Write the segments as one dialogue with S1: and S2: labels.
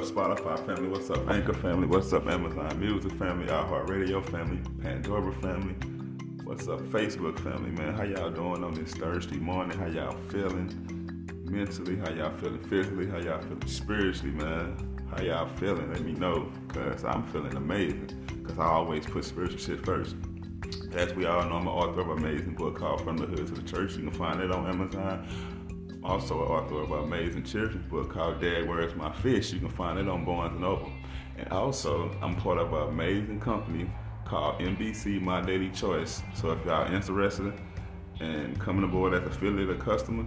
S1: up, Spotify family? What's up, Anchor family? What's up, Amazon Music family? iHeartRadio family? Pandora family? What's up, Facebook family, man? How y'all doing on this Thursday morning? How y'all feeling mentally? How y'all feeling physically? How y'all feeling spiritually, man? How y'all feeling? Let me know, cause I'm feeling amazing. Cause I always put spiritual shit first. As we all know, I'm an author of an amazing book called From the Hood to the Church. You can find it on Amazon also an author of amazing children's book called Dad Where's My Fish. You can find it on Barnes and Noble. And also, I'm part of an amazing company called MDC My Daily Choice. So if y'all interested in coming aboard as affiliate or customer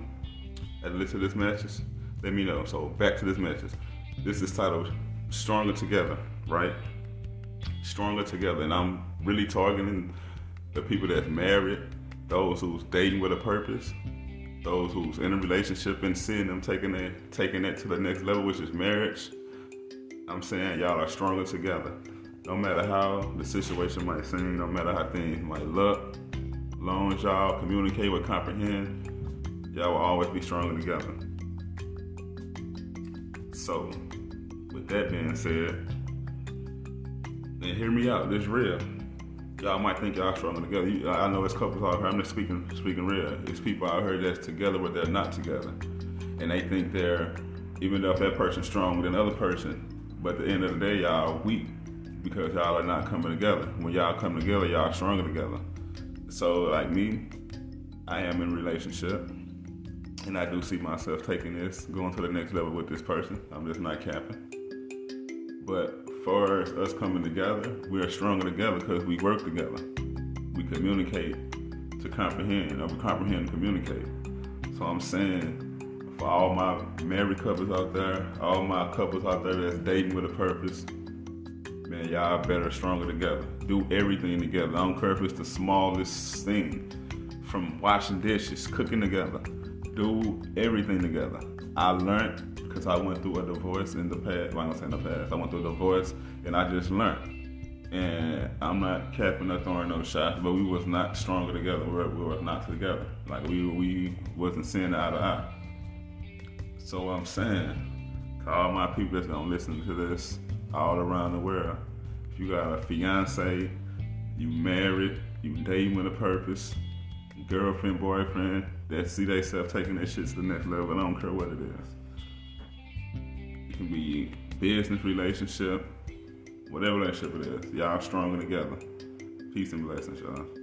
S1: and listen to this message, let me know. So back to this message. This is titled Stronger Together, right? Stronger Together. And I'm really targeting the people that's married, those who's dating with a purpose, those who's in a relationship and seeing them taking it taking it to the next level, which is marriage. I'm saying y'all are stronger together. No matter how the situation might seem, no matter how things might look, long as y'all communicate with comprehend, y'all will always be stronger together. So, with that being said, then hear me out. This real y'all might think y'all stronger together. You, I know it's couples out here. I'm just speaking speaking real. It's people out here that's together, but they're not together, and they think they're even though if that person's stronger than the other person, but at the end of the day, y'all weak because y'all are not coming together. When y'all come together, y'all stronger together. So like me, I am in relationship, and I do see myself taking this, going to the next level with this person. I'm just not capping. But far as us coming together, we are stronger together because we work together. We communicate to comprehend, or we comprehend and communicate. So I'm saying for all my married couples out there, all my couples out there that's dating with a purpose, man, y'all better stronger together. Do everything together. I don't care if it's the smallest thing, from washing dishes, cooking together. Do everything together. I learned because I went through a divorce in the past. Well, I'm gonna say in the past. I went through a divorce and I just learned. And I'm not capping or throwing no shots, but we was not stronger together. We were, we were not together. Like we we wasn't seeing eye to eye. So I'm saying to all my people that's gonna listen to this all around the world, if you got a fiance, you married, you dating with a purpose, girlfriend, boyfriend, that see themselves taking their shit to the next level, I don't care what it is. Can be business relationship, whatever relationship it is. Y'all stronger together. Peace and blessings, y'all.